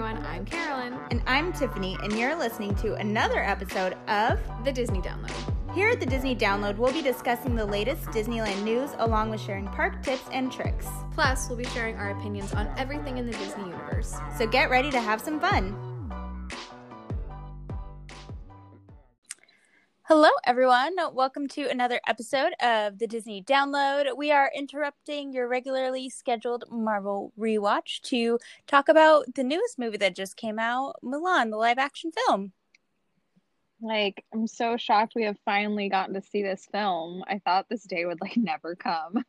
everyone. I'm Carolyn. And I'm Tiffany, and you're listening to another episode of The Disney Download. Here at the Disney Download, we'll be discussing the latest Disneyland news along with sharing park tips and tricks. Plus, we'll be sharing our opinions on everything in the Disney universe. So get ready to have some fun. Hello, everyone. Welcome to another episode of the Disney Download. We are interrupting your regularly scheduled Marvel rewatch to talk about the newest movie that just came out, Mulan, the live action film. Like, I'm so shocked we have finally gotten to see this film. I thought this day would like never come.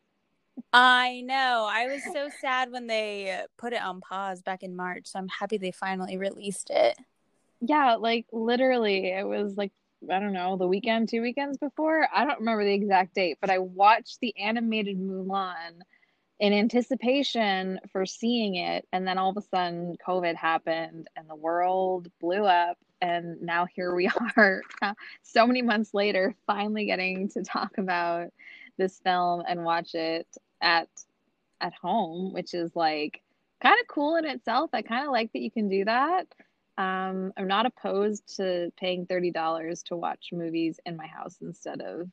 I know. I was so sad when they put it on pause back in March. So I'm happy they finally released it. Yeah, like literally, it was like I don't know, the weekend, two weekends before. I don't remember the exact date, but I watched the animated Mulan in anticipation for seeing it. And then all of a sudden, COVID happened and the world blew up. And now here we are, so many months later, finally getting to talk about this film and watch it at at home, which is like kind of cool in itself. I kind of like that you can do that. Um, I'm not opposed to paying thirty dollars to watch movies in my house instead of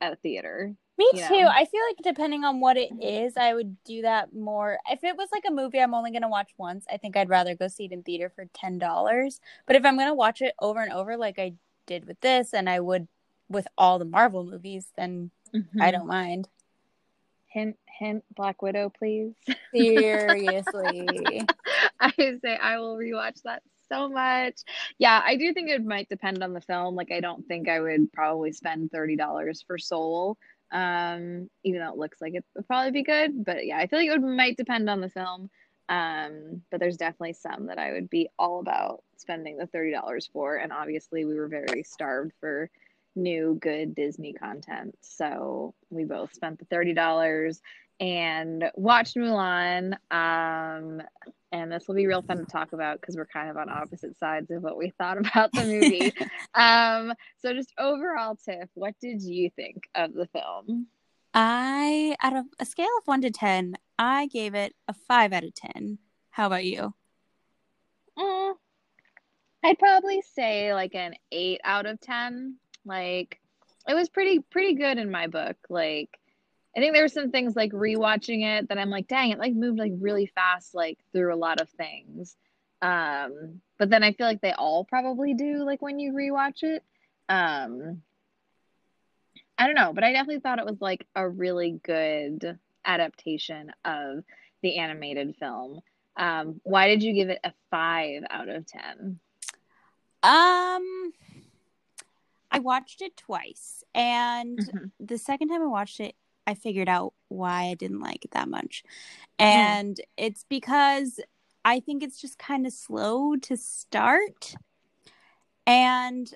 at a theater. Me too. Know? I feel like depending on what it is, I would do that more. If it was like a movie I'm only gonna watch once, I think I'd rather go see it in theater for ten dollars. But if I'm gonna watch it over and over, like I did with this, and I would with all the Marvel movies, then mm-hmm. I don't mind. Hint, hint, Black Widow, please. Seriously. I say I will rewatch that so much. Yeah, I do think it might depend on the film. Like, I don't think I would probably spend $30 for Soul, um, even though it looks like it would probably be good. But yeah, I feel like it would, might depend on the film. Um, but there's definitely some that I would be all about spending the $30 for. And obviously, we were very starved for new good Disney content. So we both spent the $30 and watched Mulan. Um, and this will be real fun to talk about because we're kind of on opposite sides of what we thought about the movie. um, so just overall, Tiff, what did you think of the film? I, out of a scale of one to 10, I gave it a five out of 10. How about you? Mm, I'd probably say like an eight out of 10. Like it was pretty pretty good in my book. Like I think there were some things like rewatching it that I'm like, dang, it like moved like really fast, like through a lot of things. Um, but then I feel like they all probably do, like when you rewatch it. Um, I don't know, but I definitely thought it was like a really good adaptation of the animated film. Um, why did you give it a five out of ten? Um, I watched it twice, and mm-hmm. the second time I watched it, I figured out why I didn't like it that much. And mm. it's because I think it's just kind of slow to start. And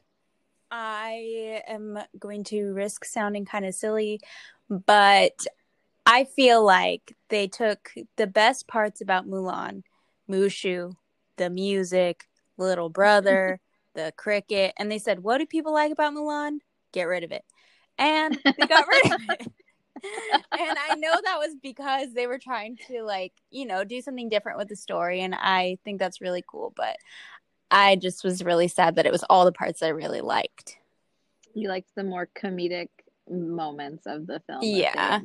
I am going to risk sounding kind of silly, but I feel like they took the best parts about Mulan, Mushu, the music, little brother, the cricket, and they said, What do people like about Mulan? Get rid of it. And they got rid of it. And I know that was because they were trying to like, you know, do something different with the story and I think that's really cool, but I just was really sad that it was all the parts I really liked. You liked the more comedic moments of the film. Yeah.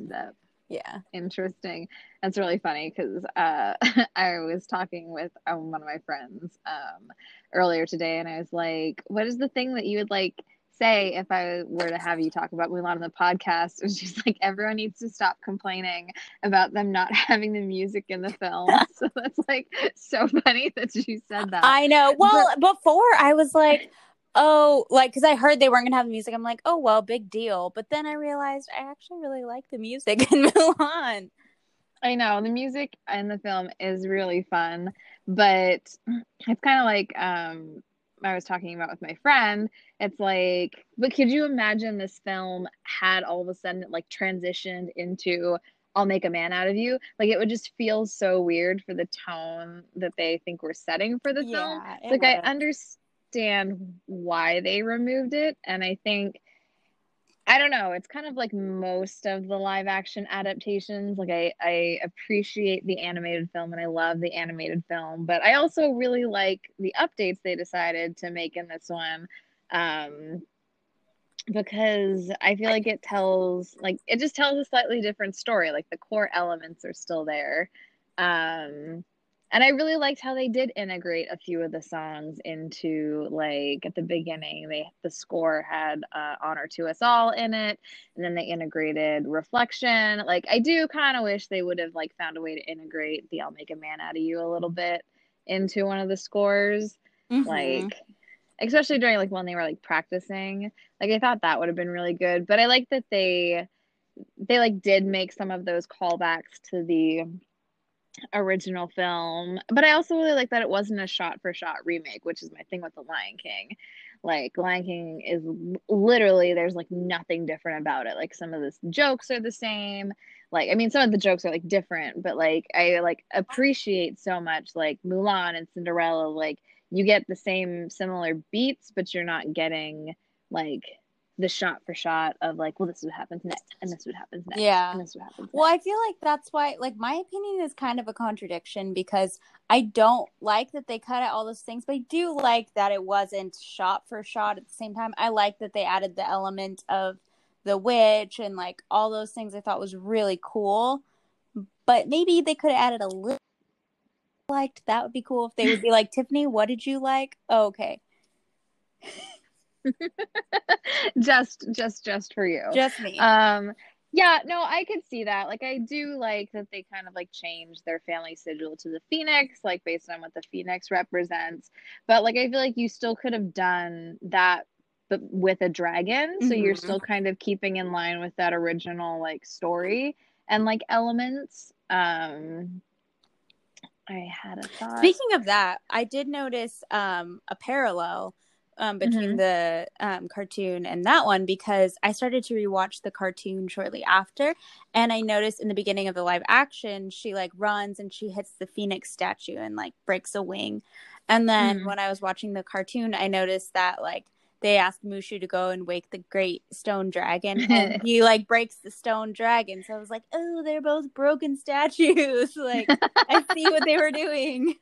Yeah. Interesting. That's really funny because uh, I was talking with um, one of my friends um, earlier today and I was like, what is the thing that you would like say if I were to have you talk about Mulan on the podcast. And she's like, everyone needs to stop complaining about them not having the music in the film. so that's like so funny that she said that. I know. Well, but- before I was like, oh, like, because I heard they weren't going to have the music. I'm like, oh, well, big deal. But then I realized I actually really like the music in Mulan. I know the music in the film is really fun, but it's kind of like um I was talking about with my friend, it's like, but could you imagine this film had all of a sudden it like transitioned into I'll make a man out of you? Like it would just feel so weird for the tone that they think we're setting for the yeah, film. Like I understand why they removed it, and I think I don't know. It's kind of like most of the live action adaptations. Like I, I appreciate the animated film and I love the animated film, but I also really like the updates they decided to make in this one. Um, because I feel like it tells like it just tells a slightly different story. Like the core elements are still there. Um and I really liked how they did integrate a few of the songs into like at the beginning they the score had uh, honor to us all in it and then they integrated reflection like I do kind of wish they would have like found a way to integrate the I'll make a man out of you a little bit into one of the scores mm-hmm. like especially during like when they were like practicing like I thought that would have been really good but I like that they they like did make some of those callbacks to the original film. But I also really like that it wasn't a shot for shot remake, which is my thing with The Lion King. Like Lion King is literally there's like nothing different about it. Like some of the jokes are the same. Like I mean some of the jokes are like different, but like I like appreciate so much like Mulan and Cinderella like you get the same similar beats but you're not getting like the shot for shot of like, well, this is what happens next, and this is what happens next, yeah, and this is what happens. Next. Well, I feel like that's why, like, my opinion is kind of a contradiction because I don't like that they cut out all those things, but I do like that it wasn't shot for shot at the same time. I like that they added the element of the witch and like all those things. I thought was really cool, but maybe they could have added a little. Liked that would be cool if they would be like Tiffany. What did you like? Oh, okay. just just just for you. Just me. Um yeah no i could see that. Like i do like that they kind of like change their family sigil to the phoenix like based on what the phoenix represents. But like i feel like you still could have done that but with a dragon. So mm-hmm. you're still kind of keeping in line with that original like story and like elements. Um i had a thought. Speaking of that i did notice um a parallel um, between mm-hmm. the um, cartoon and that one because I started to rewatch the cartoon shortly after, and I noticed in the beginning of the live action she like runs and she hits the phoenix statue and like breaks a wing, and then mm-hmm. when I was watching the cartoon, I noticed that like they asked Mushu to go and wake the great stone dragon, and he like breaks the stone dragon. So I was like, oh, they're both broken statues. like I see what they were doing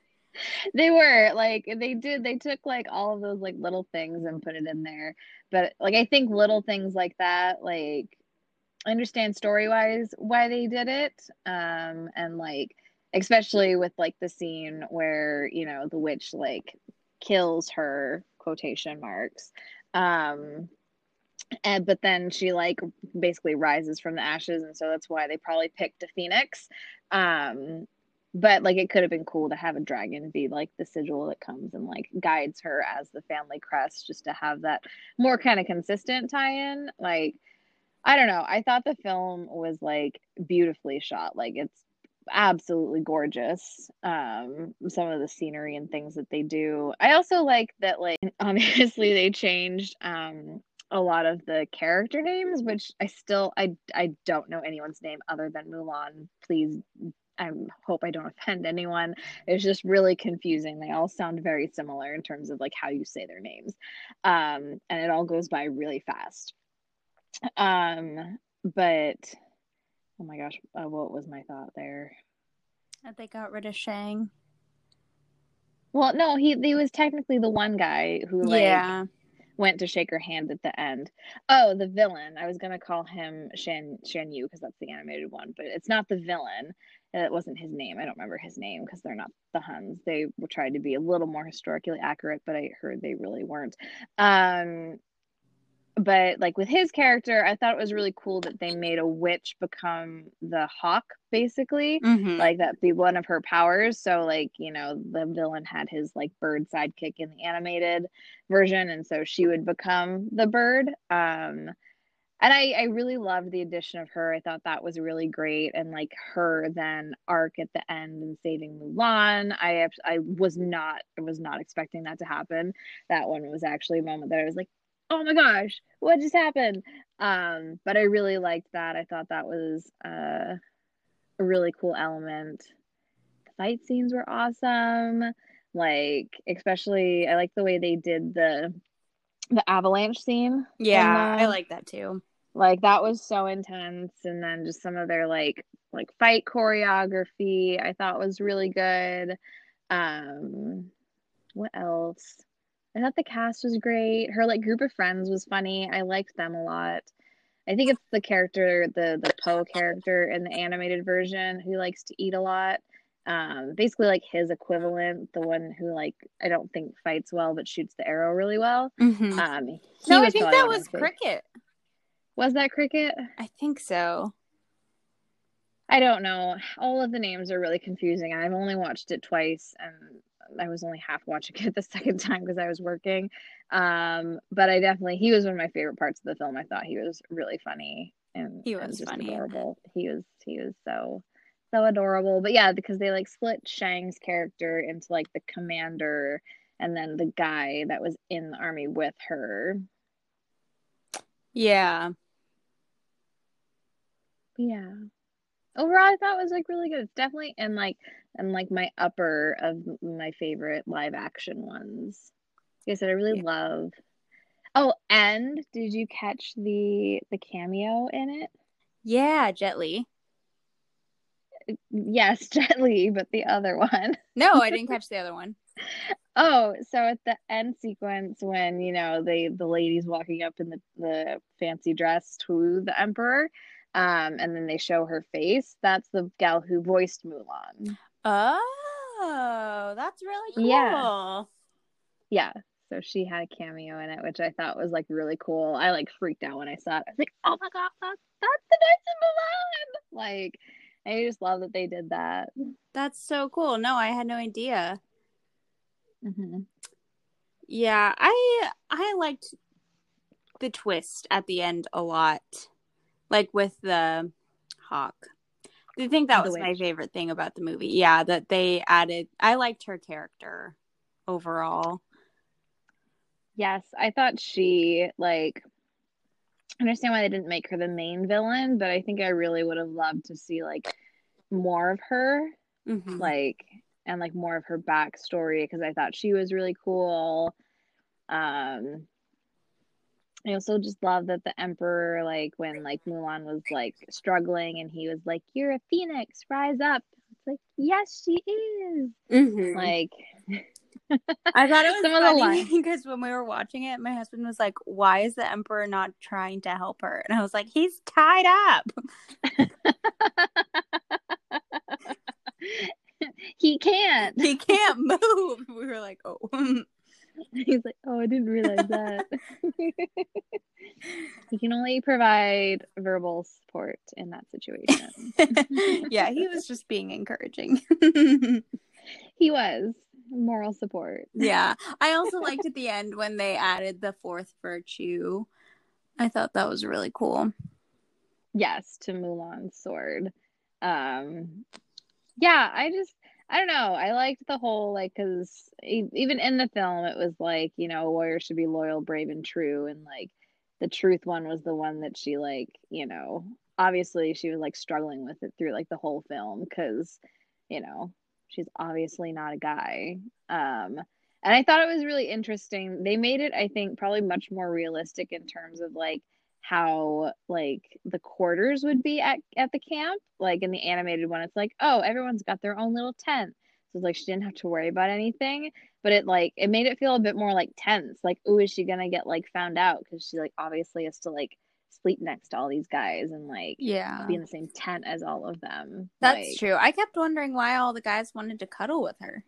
they were like they did they took like all of those like little things and put it in there. But like i think little things like that like I understand story wise why they did it um and like especially with like the scene where you know the witch like kills her quotation marks um and but then she like basically rises from the ashes and so that's why they probably picked a phoenix um but like it could have been cool to have a dragon be like the sigil that comes and like guides her as the family crest just to have that more kind of consistent tie-in like i don't know i thought the film was like beautifully shot like it's absolutely gorgeous um some of the scenery and things that they do. I also like that like obviously they changed um a lot of the character names which i still i i don't know anyone's name other than mulan. Please I hope I don't offend anyone. It's just really confusing. They all sound very similar in terms of like how you say their names. Um, and it all goes by really fast. Um, but oh my gosh, uh, what was my thought there? That they got rid of Shang. Well, no, he he was technically the one guy who like yeah. went to shake her hand at the end. Oh, the villain. I was gonna call him Shan Shan Yu because that's the animated one, but it's not the villain it wasn't his name. I don't remember his name because they're not the Huns. They were trying to be a little more historically accurate, but I heard they really weren't. Um, but like with his character, I thought it was really cool that they made a witch become the hawk, basically, mm-hmm. like that be one of her powers. So like you know the villain had his like bird sidekick in the animated version, and so she would become the bird. Um, and I, I really loved the addition of her. I thought that was really great, and like her then arc at the end and saving Mulan. I I was not I was not expecting that to happen. That one was actually a moment that I was like, oh my gosh, what just happened? Um, but I really liked that. I thought that was uh, a really cool element. The fight scenes were awesome. Like especially, I like the way they did the the avalanche scene. Yeah, the, I like that too Like that was so intense and then just some of their like like fight choreography I thought was really good. Um what else? I thought the cast was great. Her like group of friends was funny. I liked them a lot. I think it's the character, the the poe character in the animated version who likes to eat a lot. Um, basically like his equivalent, the one who like I don't think fights well but shoots the arrow really well. Mhm. Um, No, I think that was my fav- Cricket. Was that cricket? I think so. I don't know. All of the names are really confusing. I've only watched it twice and I was only half watching it the second time because I was working. Um, but I definitely he was one of my favorite parts of the film. I thought he was really funny and He and was just funny. adorable. He was he was so so adorable. But yeah, because they like split Shang's character into like the commander and then the guy that was in the army with her. Yeah. Yeah. Overall, I thought it was like really good. It's definitely in like and like my upper of my favorite live action ones. Like I said, I really Yeah. love. Oh, and did you catch the the cameo in it? Yeah, Jet Li. Uh, yes, Jet Li, but the other one. No, I didn't catch the other one. Oh, so at the end sequence when, you know, they the ladies walking up in the, the fancy dress to the emperor, um, and then they show her face, that's the gal who voiced Mulan. Oh, that's really cool. Yeah. Yeah. So she had a cameo in it, which I thought was like really cool. I like freaked out when I saw it. I was like, oh my god, that's that's the voice of Mulan. Like, I just love that they did that. That's so cool. No, I had no idea. Mm-hmm. Yeah, I I liked the twist at the end a lot. Like with the hawk. I think that The was my favorite thing about the movie. Yeah, that they added I liked her character overall. Yes, I thought she like I understand why they didn't make her the main villain, but I think I really would have loved to see like more of her, Mhm. like and like more of her backstory because I thought she was really cool. Um I also just love that the emperor like when like Mulan was like struggling and he was like, You're a phoenix, rise up. It's like, Yes, she is. Mhm. Like I thought it was Some funny because when we were watching it, my husband was like, "Why is the emperor not trying to help her?" And I was like, "He's tied up." he can't. He can't move. We were like, "Oh." He's like, oh, I didn't realize that. he can only provide verbal support in that situation. yeah, he was just being encouraging. He was moral support. yeah. I also liked at the end when they added the fourth virtue. I thought that was really cool. Yes, to Mulan's sword. Um, yeah, I just, I don't know. I liked the whole, like, because even in the film, it was like, you know, a warrior should be loyal, brave, and true. And, like, the truth one was the one that she, like, you know, obviously she was, like, struggling with it through, like, the whole film because, you know, she's obviously not a guy. Um, and I thought it was really interesting. They made it, I think, probably much more realistic in terms of, like, how like the quarters would be at, at the camp like in the animated one it's like oh everyone's got their own little tent so it's like she didn't have to worry about anything but it like it made it feel a bit more like tense like oh is she gonna get like found out because she like obviously has to like sleep next to all these guys and like Yeah. be in the same tent as all of them That's Like- true. I kept wondering why all the guys wanted to cuddle with her.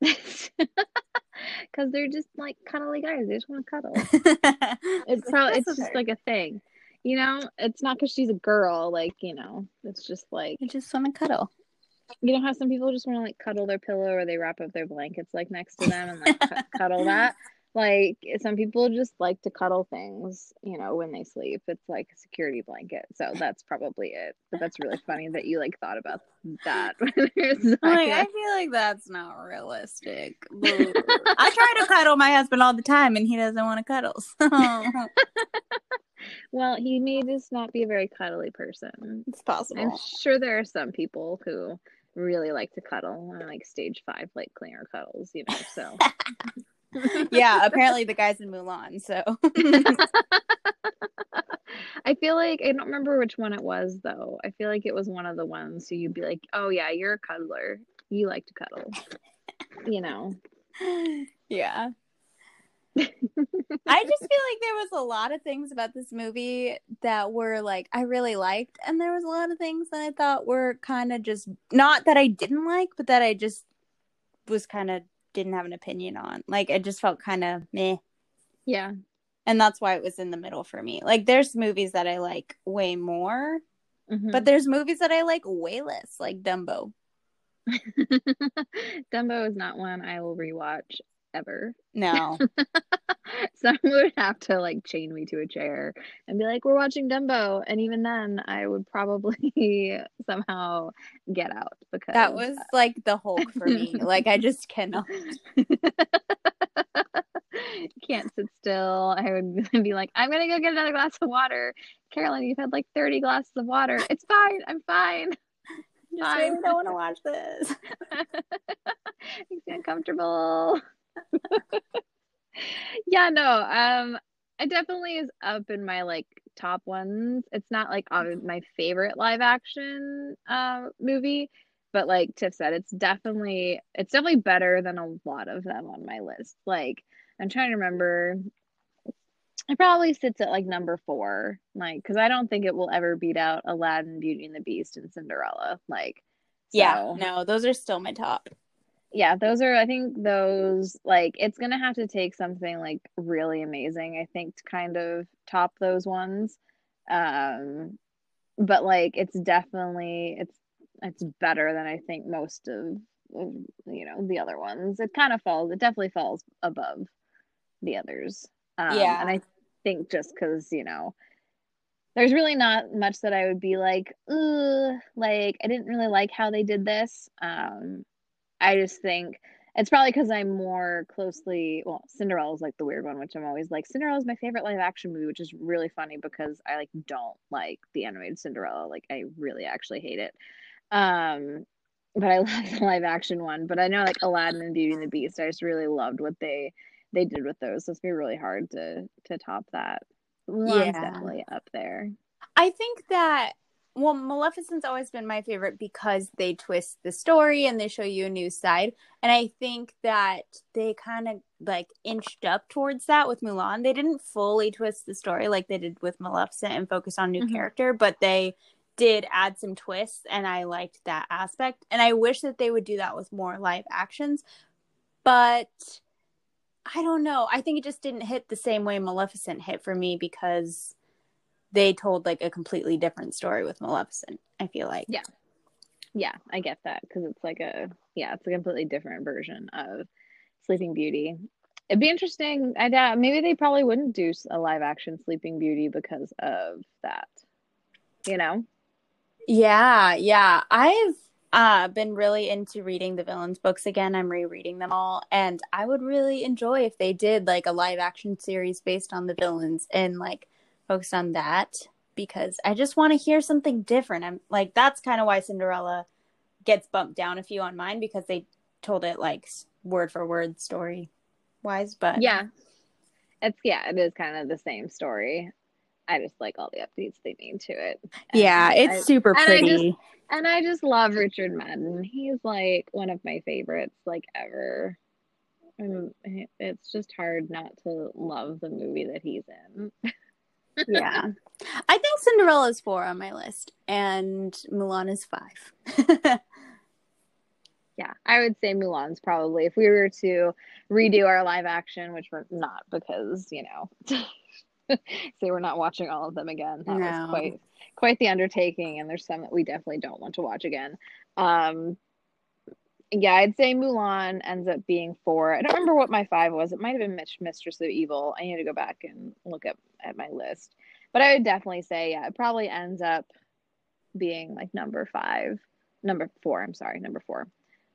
because they're just like cuddly guys. They just want to cuddle. It's probably it's just like a thing you know? It's not because she's a girl like you know? It's just like I just want to cuddle. you know how some people just want to like cuddle their pillow or they wrap up their blankets like next to them and like cu- cuddle that like some people just like to cuddle things you know when they sleep it's like a security blanket so that's probably it but that's really funny that you like thought about that Like, I feel like that's not realistic. I try to cuddle my husband all the time, and he doesn't want to cuddle. So well he may just not be a very cuddly person it's possible. i'm sure there are some people who really like to cuddle and like stage five like cleaner cuddles you know so yeah, apparently the guys in Mulan. So I feel like I don't remember which one it was though. I feel like it was one of the ones who you'd be like, "Oh yeah, you're a cuddler. You like to cuddle." you know. Yeah. I just feel like there was a lot of things about this movie that were like I really liked, and there was a lot of things that I thought were kind of just not that I didn't like, but that I just was kind of didn't have an opinion on. Like it just felt kind of meh. Yeah. And that's why it was in the middle for me. Like there's movies that I like way more, Mhm. but there's movies that I like way less, like Dumbo. Dumbo is not one I will rewatch ever. No. Someone would have to like chain me to a chair and be like, "We're watching Dumbo," and even then, I would probably somehow get out because that was uh, like the Hulk for me. like I just cannot. can't sit still. I would be like, "I'm gonna go get another glass of water." Carolyn, you've had like 30 glasses of water. It's fine. I'm fine. Just Fine. don't want to watch this. Makes me uncomfortable. yeah, no. Um, it definitely is up in my like top ones. It's not like my favorite live action uh movie, but like Tiff said, it's definitely it's definitely better than a lot of them on my list. Like I'm trying to remember. It probably sits at like number four, like because I don't think it will ever beat out Aladdin, Beauty and the Beast, and Cinderella. Like, Yeah, no, those are still my top. Yeah, those are, I think those, like, it's gonna have to take something like really amazing, I think, to kind of top those ones. Um, but like, it's definitely, it's, it's better than I think most of, you know, the other ones. It kind of falls, it definitely falls above the others. Um, Yeah. and I think just because, you know, there's really not much that I would be like, Ugh, like, I didn't really like how they did this. Um, I just think it's probably because I'm more closely well, Cinderella's like the weird one, which I'm always like Cinderella's my favorite live action movie, which is really funny because I like don't like the animated Cinderella. Like I really actually hate it. Um but I love the live action one. But I know like Aladdin and Beauty and the Beast, I just really loved what they they did with those. So it's gonna be really hard to to top that. Mulan's Yeah. definitely up there. I think that well, Maleficent's always been my favorite because they twist the story and they show you a new side. And I think that they kind of like inched up towards that with Mulan. They didn't fully twist the story like they did with Maleficent and focus on new Mhm. character, but they did add some twists and I liked that aspect. And I wish that they would do that with more live actions. But I don't know. I think it just didn't hit the same way Maleficent hit for me because they told like a completely different story with Maleficent. I feel like. Yeah. Yeah, I get that because it's like a yeah, it's a completely different version of Sleeping Beauty. It'd be interesting. I doubt maybe they probably wouldn't do a live action Sleeping Beauty because of that. You know? Yeah, yeah. I've uh been really into reading the villains books again. I'm rereading them all and I would really enjoy if they did like a live action series based on the villains and like focus on that because I just want to hear something different. I'm like that's kind of why Cinderella gets bumped down a few on mine because they told it like word for word story wise, but Yeah. It's yeah, it is kind of the same story. I just like all the updates they made to it. And Yeah, it's I- super and I pretty. just- and I just love Richard Madden. He's like one of my favorites like ever. And it's just hard not to love the movie that he's in. yeah. I think Cinderella is four on my list and Mulan is five. Yeah, I would say Mulan's probably if we were to redo our live action, which we're not because, you know, say we're not watching all of them again. That No. was quite quite the undertaking and there's some that we definitely don't want to watch again. Um yeah, I'd say Mulan ends up being four. I don't remember what my five was. It might have been Mitch, Mistress of Evil. I need to go back and look up at my list. But I would definitely say, yeah, it probably ends up being like number five, number four. I'm sorry, number four.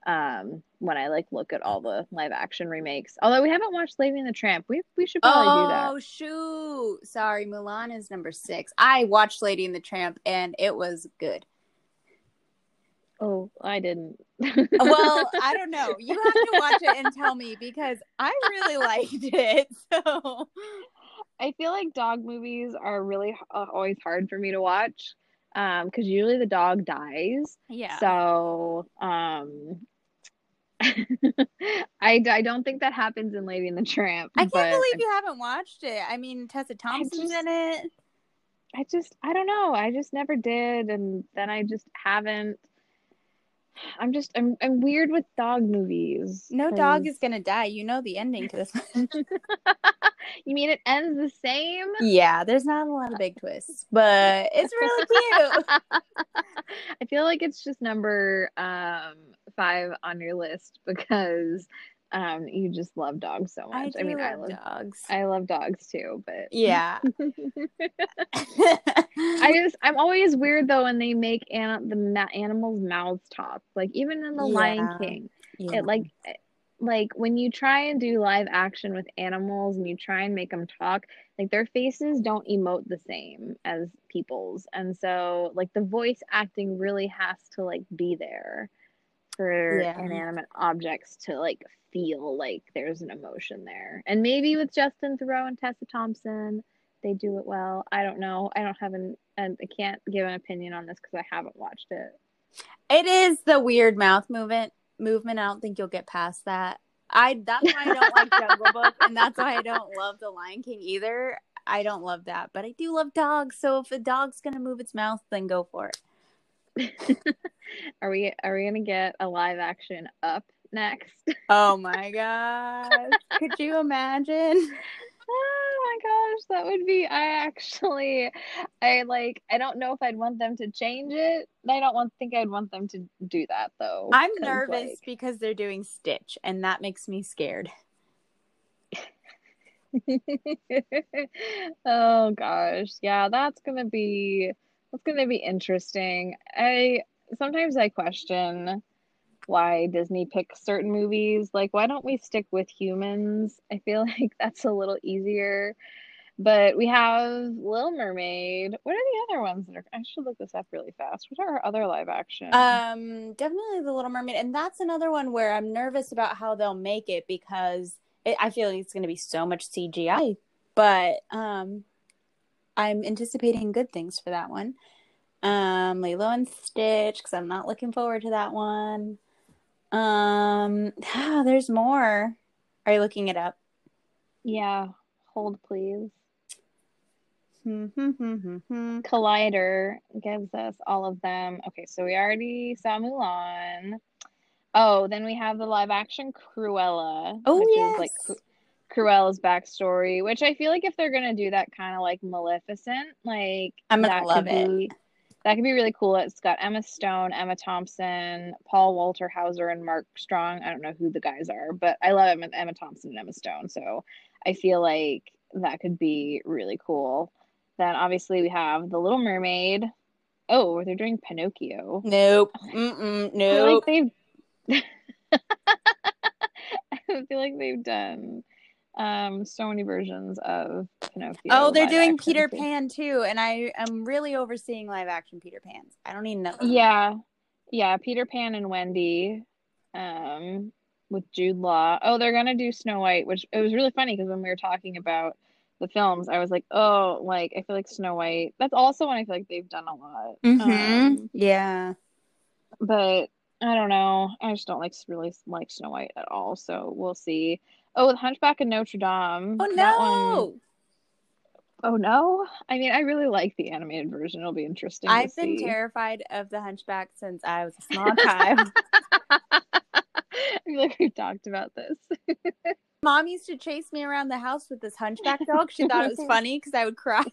Um, when I like look at all the live action remakes. Although we haven't watched Lady and the Tramp, we we should probably do that. oh shoot! Sorry, Mulan is number six. I watched Lady and the Tramp and it was good. Oh, I didn't. Well, I don't know. You have to watch it and tell me because I really liked it. So I feel like dog movies are really uh, always hard for me to watch um because usually the dog dies. Yeah. So um I, I don't think that happens in Lady and the Tramp. I can't believe you haven't watched it. I mean, Tessa Thompson's just- in it. I just I don't know. I just never did and then I just haven't I'm just I'm I'm weird with dog movies. No dog is gonna die. You know the ending to this one. you mean it ends the same? yeah, there's not a lot of big twists, but it's really cute. I feel like it's just number um five on your list because um you just love dogs so I much. do I, mean I love dogs. I love dogs too, but yeah. I just I'm always weird though when they make an- the ma- animals' mouths talk. Like even in the Lion King, Yeah. it like like when you try and do live action with animals and you try and make them talk, like their faces don't emote the same as people's, and so like the voice acting really has to like be there for Yeah. inanimate objects to like feel like there's an emotion there. And maybe with Justin Theroux and Tessa Thompson, they do it well. I don't know. I don't have an, an I can't give an opinion on this because I haven't watched it. It is the weird mouth movement. Movement. I don't think you'll get past that. I. That's why I don't like Jungle Book, and that's why I don't love The Lion King either. I don't love that, but I do love dogs. So if a dog's gonna move its mouth, then go for it. Are we are we gonna get a live action up next? Oh my gosh! Could you imagine? oh my gosh, that would be I actually I like I don't know if I'd want them to change it. I don't want think I'd want them to do that though. I'm nervous like- because they're doing Stitch, and that makes me scared. oh gosh. Yeah, that's gonna be that's gonna be interesting. I sometimes I question why Disney picks certain movies. Like, why don't we stick with humans? I feel like that's a little easier. But we have Little Mermaid. What are the other ones that are? I should look this up really fast. What are our other live action? Um, definitely The Little Mermaid, and that's another one where I'm nervous about how they'll make it because it, I feel like it's going to be so much CGI. But um, I'm anticipating good things for that one. Um, Lilo and Stitch because I'm not looking forward to that one. Um, there's more. Are you looking it up? yeah. Hold please. Hmm, hmm, hmm. Collider gives us all of them. Okay, so we already saw Mulan. Oh, then we have the live action Cruella. Oh, yes. like Cruella's backstory, which I feel like if they're gonna do that kind of like Maleficent, like I'm gonna love it. Be, that could be really cool. It's got Emma Stone, Emma Thompson, Paul Walter Hauser, and Mark Strong. I don't know who the guys are, but I love Emma, Emma Thompson and Emma Stone, so I feel like that could be really cool. Then obviously we have The Little Mermaid. Oh, they're doing Pinocchio. Nope. Mm-mm, I feel nope. like they've I feel like they've done um so many versions of Pinocchio. Oh, they're doing Peter too. Pan too, and I am really overseeing live action Peter Pans. I don't need another. one. Yeah. Yeah, Peter Pan and Wendy um with Jude Law. Oh, they're gonna do Snow White, which it was really funny because when we were talking about the films, I was like, oh, like I feel like Snow White. That's also one I feel like they've done a lot. Mhm. Um, yeah. but I don't know. I just don't like really like Snow White at all. So we'll see. Oh, the Hunchback of Notre Dame. Oh no! Oh no. I mean, I really like the animated version. It'll be interesting. I've been see. terrified of the Hunchback since I was a small child. I feel like we've talked about this. Mom used to chase me around the house with this Hunchback dog. She thought it was funny because I would cry.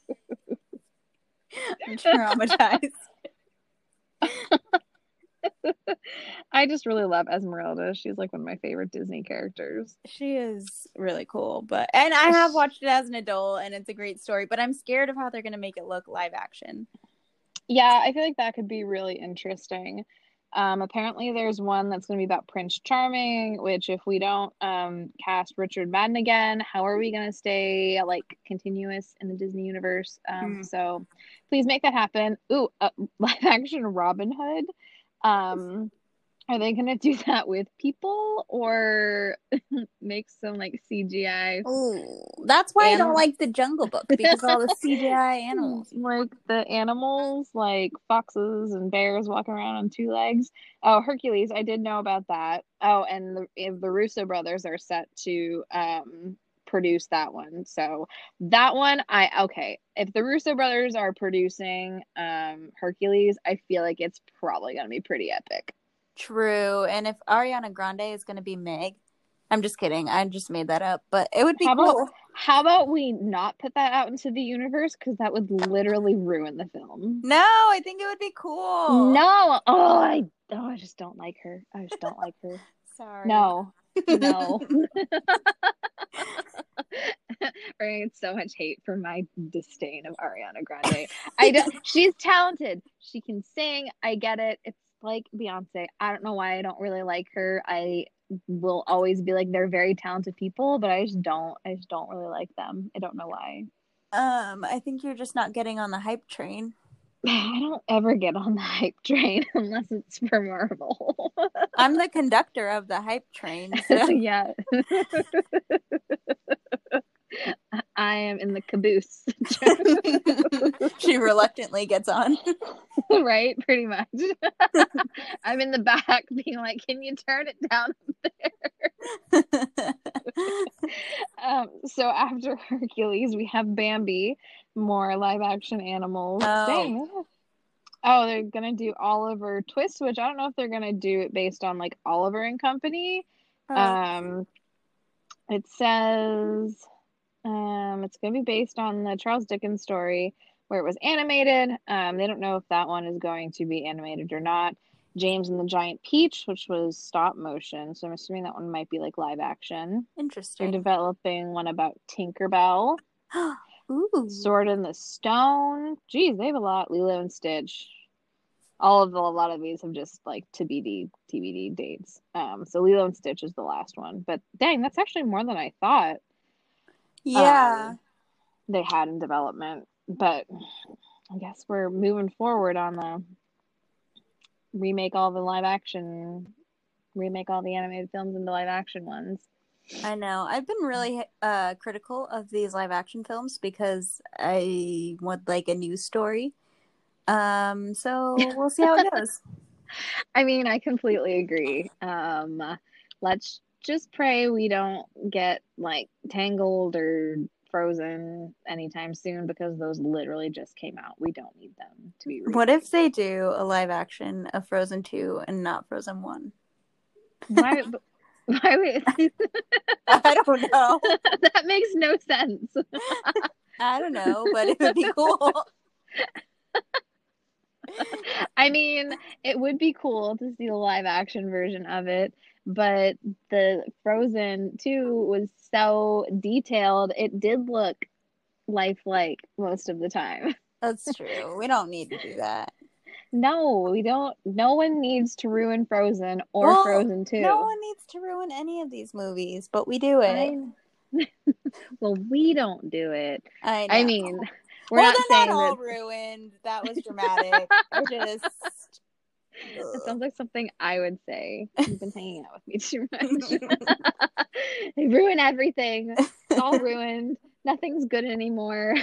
I'm traumatized. I just really love Esmeralda. She's like one of my favorite Disney characters. She is really cool, but and I have watched it as an adult, and it's a great story. But I'm scared of how they're going to make it look live action. Yeah, I feel like that could be really interesting. Um, apparently, there's one that's going to be about Prince Charming, which if we don't um, cast Richard Madden again, how are we going to stay like continuous in the Disney universe? Um, Hmm. So please make that happen. Ooh, uh, live action Robin Hood. Um, Are they gonna do that with people or make some like CGI? Oh, that's why I don't like the Jungle Book because all the CGI animals. Like the animals, like foxes and bears walking around on two legs. Oh, Hercules, I did know about that. Oh, and the the Russo brothers are set to um produce that one. So that one I okay. If the Russo brothers are producing um Hercules, I feel like it's probably gonna be pretty epic. True, and if Ariana Grande is going to be Meg, I'm just kidding. I just made that up, but it would be How about- cool. How about we not put that out into the universe because that would literally ruin the film. No, I think it would be cool. No, oh, I oh, I just don't like her. I just don't like her. sorry. No, no. We're gonna get so much hate for my disdain of Ariana Grande. I don't. She's talented. She can sing. I get it. It's like Beyonce. I don't know why I don't really like her. I will always be like they're very talented people, but I just don't. I just don't really like them. I don't know why. Um, I think you're just not getting on the hype train. I don't ever get on the hype train unless it's for Marvel. I'm the conductor of the hype train. So. yeah. I am in the caboose. she reluctantly gets on. right? Pretty much. I'm in the back being like, can you turn it down? There? Um, so after Hercules, we have Bambi, more live action animals. Oh. Dang. Oh, they're gonna do Oliver Twist, which I don't know if they're gonna do it based on like Oliver and Company. Um, it says um, it's going to be based on the Charles Dickens story where it was animated. Um, they don't know if that one is going to be animated or not. James and the Giant Peach, which was stop motion, so I'm assuming that one might be like live action. Interesting. They're developing one about Tinkerbell, Ooh. Sword in the Stone. Geez, they have a lot. Lilo and Stitch. All of the, a lot of these have just like TBD TBD dates. Um, so Lilo and Stitch is the last one, but dang, that's actually more than I thought Yeah. um, they had in development. But I guess we're moving forward on the remake all the live action, remake all the animated films into live action ones. I know. I've been really uh, critical of these live action films because I want like a new story. Um, so we'll see how it goes. I mean, I completely agree. Um, let's just pray we don't get like tangled or frozen anytime soon because those literally just came out. We don't need them to be. What if they do a live action of Frozen 2 and not Frozen 1? Why? Why would I don't know. that makes no sense. I don't know, but it would be cool. I mean, it would be cool to see the live action version of it, but the Frozen 2 was so detailed. It did look lifelike most of the time. That's true. We don't need to do that. No, we don't. No one needs to ruin Frozen or Well, Frozen 2. No one needs to ruin any of these movies, but we do it. Well, we don't do it. I, I mean, we're well, not saying not all that. ruined. That was dramatic. Just. It sounds like something I would say. You've been hanging out with me too much. they ruin everything. It's all ruined. Nothing's good anymore.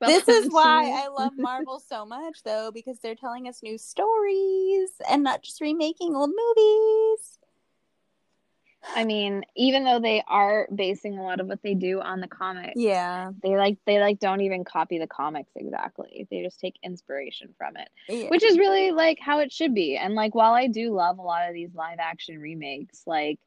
this is why I love Marvel so much, though, because they're telling us new stories and not just remaking old movies. I mean, even though they are basing a lot of what they do on the comics, Yeah. they like they like don't even copy the comics exactly. They just take inspiration from it. yeah. which is really like how it should be and like while i do love a lot of these live action remakes like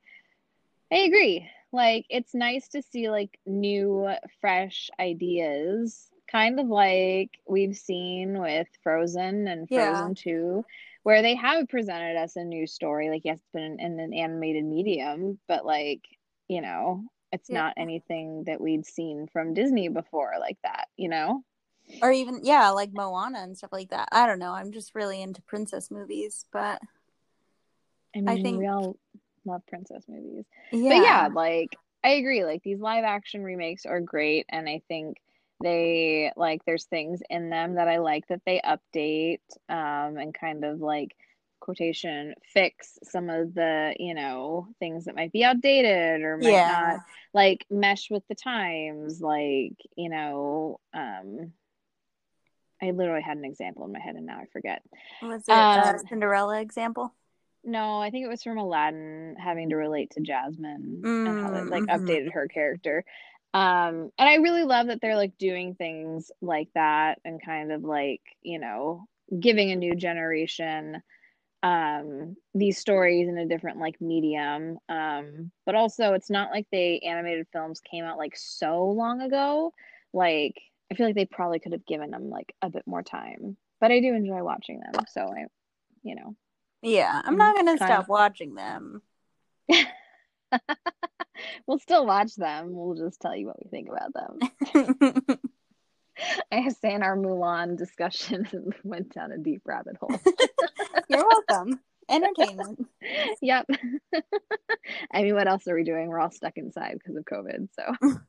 i agree like it's nice to see like new fresh ideas kind of like we've seen with frozen and Yeah. frozen 2 where they have presented us a new story like yes it's been in an animated medium but like you know it's Yeah. not anything that we'd seen from disney before like that you know or even, yeah, like Moana and stuff like that. I don't know. I'm just really into princess movies, but i mean I think- we all love princess movies yeah. But yeah, like I agree. Like these live action remakes are great, and I think they like there's things in them that I like that they update um, and kind of like quotation fix some of the you know things that might be outdated or might Yeah. not like mesh with the times like you know um i literally had an example in my head and now i forget Was it Um, Cinderella example? no i think it was from aladdin having to relate to jasmine and how it like Mm, mhm. updated her character um and i really love that they're like doing things like that and kind of like you know giving a new generation um these stories in a different like medium um but also it's not like they animated films came out like so long ago like i feel like they probably could have given them like a bit more time but i do enjoy watching them so i you know Yeah, I'm not gonna stop of. watching them. we'll still watch them we'll just tell you what we think about them i have say in our mulan discussion went down a deep rabbit hole You're welcome. Entertainment. yep i mean what else are we doing we're all stuck inside because of covid so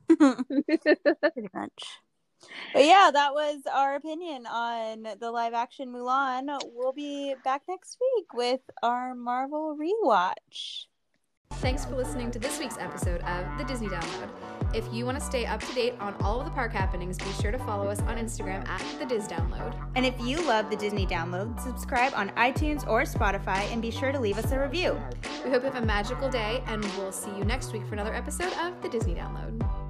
Pretty much. But yeah, that was our opinion on the live action Mulan. We'll be back next week with our Marvel rewatch. Thanks for listening to this week's episode of The Disney Download. If you want to stay up to date on all of the park happenings, be sure to follow us on Instagram at The Diz Download. And if you love the Disney download, subscribe on iTunes or Spotify and be sure to leave us a review. We hope you have a magical day, and we'll see you next week for another episode of The Disney Download.